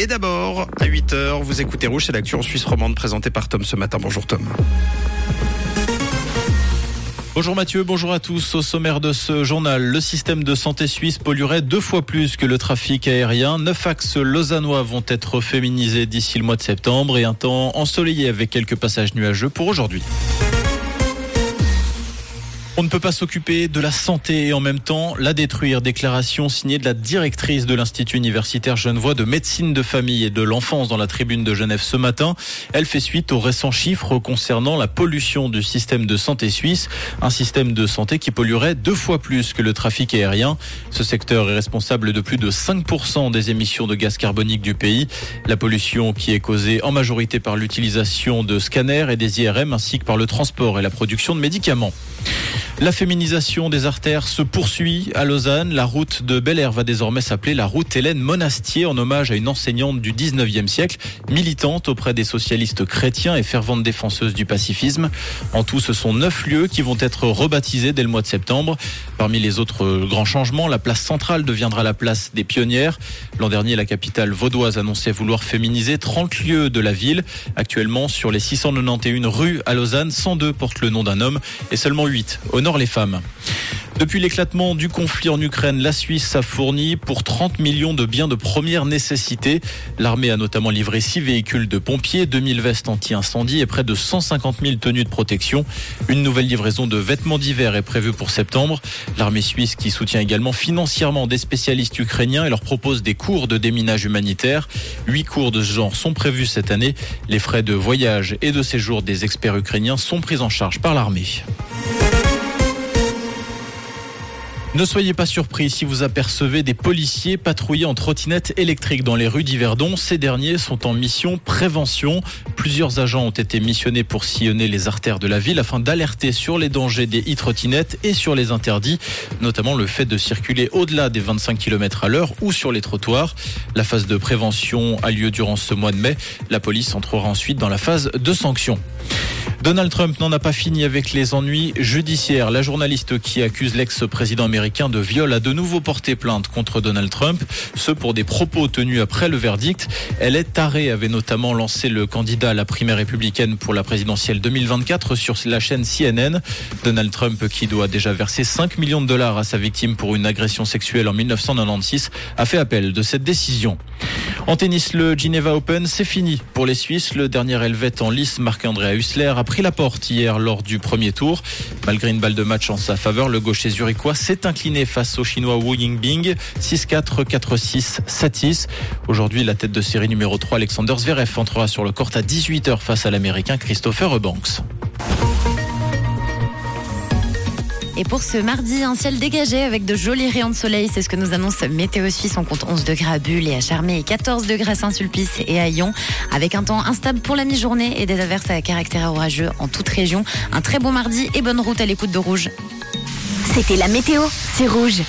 Et d'abord, à 8h, vous écoutez Rouge, c'est l'actu en Suisse romande présentée par Tom ce matin. Bonjour Tom. Bonjour Mathieu, bonjour à tous. Au sommaire de ce journal, le système de santé suisse polluerait deux fois plus que le trafic aérien. Neuf axes lausannois vont être féminisés d'ici le mois de septembre et un temps ensoleillé avec quelques passages nuageux pour aujourd'hui. On ne peut pas s'occuper de la santé et en même temps la détruire. Déclaration signée de la directrice de l'Institut universitaire genevois de médecine de famille et de l'enfance dans la tribune de Genève ce matin. Elle fait suite aux récents chiffres concernant la pollution du système de santé suisse. Un système de santé qui polluerait deux fois plus que le trafic aérien. Ce secteur est responsable de plus de 5% des émissions de gaz carbonique du pays. La pollution qui est causée en majorité par l'utilisation de scanners et des IRM ainsi que par le transport et la production de médicaments. La féminisation des artères se poursuit à Lausanne. La route de Bel Air va désormais s'appeler la route Hélène Monastier en hommage à une enseignante du 19e siècle, militante auprès des socialistes chrétiens et fervente défenseuse du pacifisme. En tout, ce sont neuf lieux qui vont être rebaptisés dès le mois de septembre. Parmi les autres grands changements, la place centrale deviendra la place des pionnières. L'an dernier, la capitale vaudoise annonçait vouloir féminiser 30 lieux de la ville. Actuellement, sur les 691 rues à Lausanne, 102 portent le nom d'un homme et seulement 8 les femmes. Depuis l'éclatement du conflit en Ukraine, la Suisse a fourni pour 30 millions de biens de première nécessité. L'armée a notamment livré 6 véhicules de pompiers, 2000 vestes anti-incendie et près de 150 000 tenues de protection. Une nouvelle livraison de vêtements d'hiver est prévue pour septembre. L'armée suisse qui soutient également financièrement des spécialistes ukrainiens et leur propose des cours de déminage humanitaire. Huit cours de ce genre sont prévus cette année. Les frais de voyage et de séjour des experts ukrainiens sont pris en charge par l'armée. Ne soyez pas surpris si vous apercevez des policiers patrouiller en trottinette électrique dans les rues d'Yverdon. Ces derniers sont en mission prévention. Plusieurs agents ont été missionnés pour sillonner les artères de la ville afin d'alerter sur les dangers des e-trottinettes et sur les interdits, notamment le fait de circuler au-delà des 25 km à l'heure ou sur les trottoirs. La phase de prévention a lieu durant ce mois de mai. La police entrera ensuite dans la phase de sanction. Donald Trump n'en a pas fini avec les ennuis judiciaires. La journaliste qui accuse l'ex-président américain de viol a de nouveau porté plainte contre Donald Trump, ce pour des propos tenus après le verdict. Elle est tarée, avait notamment lancé le candidat à la primaire républicaine pour la présidentielle 2024 sur la chaîne CNN. Donald Trump, qui doit déjà verser 5 millions de dollars à sa victime pour une agression sexuelle en 1996, a fait appel de cette décision. En tennis, le Geneva Open, c'est fini pour les Suisses. Le dernier Helvète en lice, Marc-André Hussler, pris la porte hier lors du premier tour. Malgré une balle de match en sa faveur, le gaucher zurichois s'est incliné face au chinois Wu Yingbing. 6-4, 4-6, 7-6. Aujourd'hui, la tête de série numéro 3, Alexander Zverev, entrera sur le court à 18h face à l'américain Christopher Eubanks. Et pour ce mardi, un ciel dégagé avec de jolis rayons de soleil, c'est ce que nous annonce Météo Suisse. On compte 11 degrés à Bulle et à Charmé et 14 degrés à Saint-Sulpice et à Lyon, avec un temps instable pour la mi-journée et des averses à caractère orageux en toute région. Un très bon mardi et bonne route à l'écoute de Rouge. C'était la météo, c'est Rouge.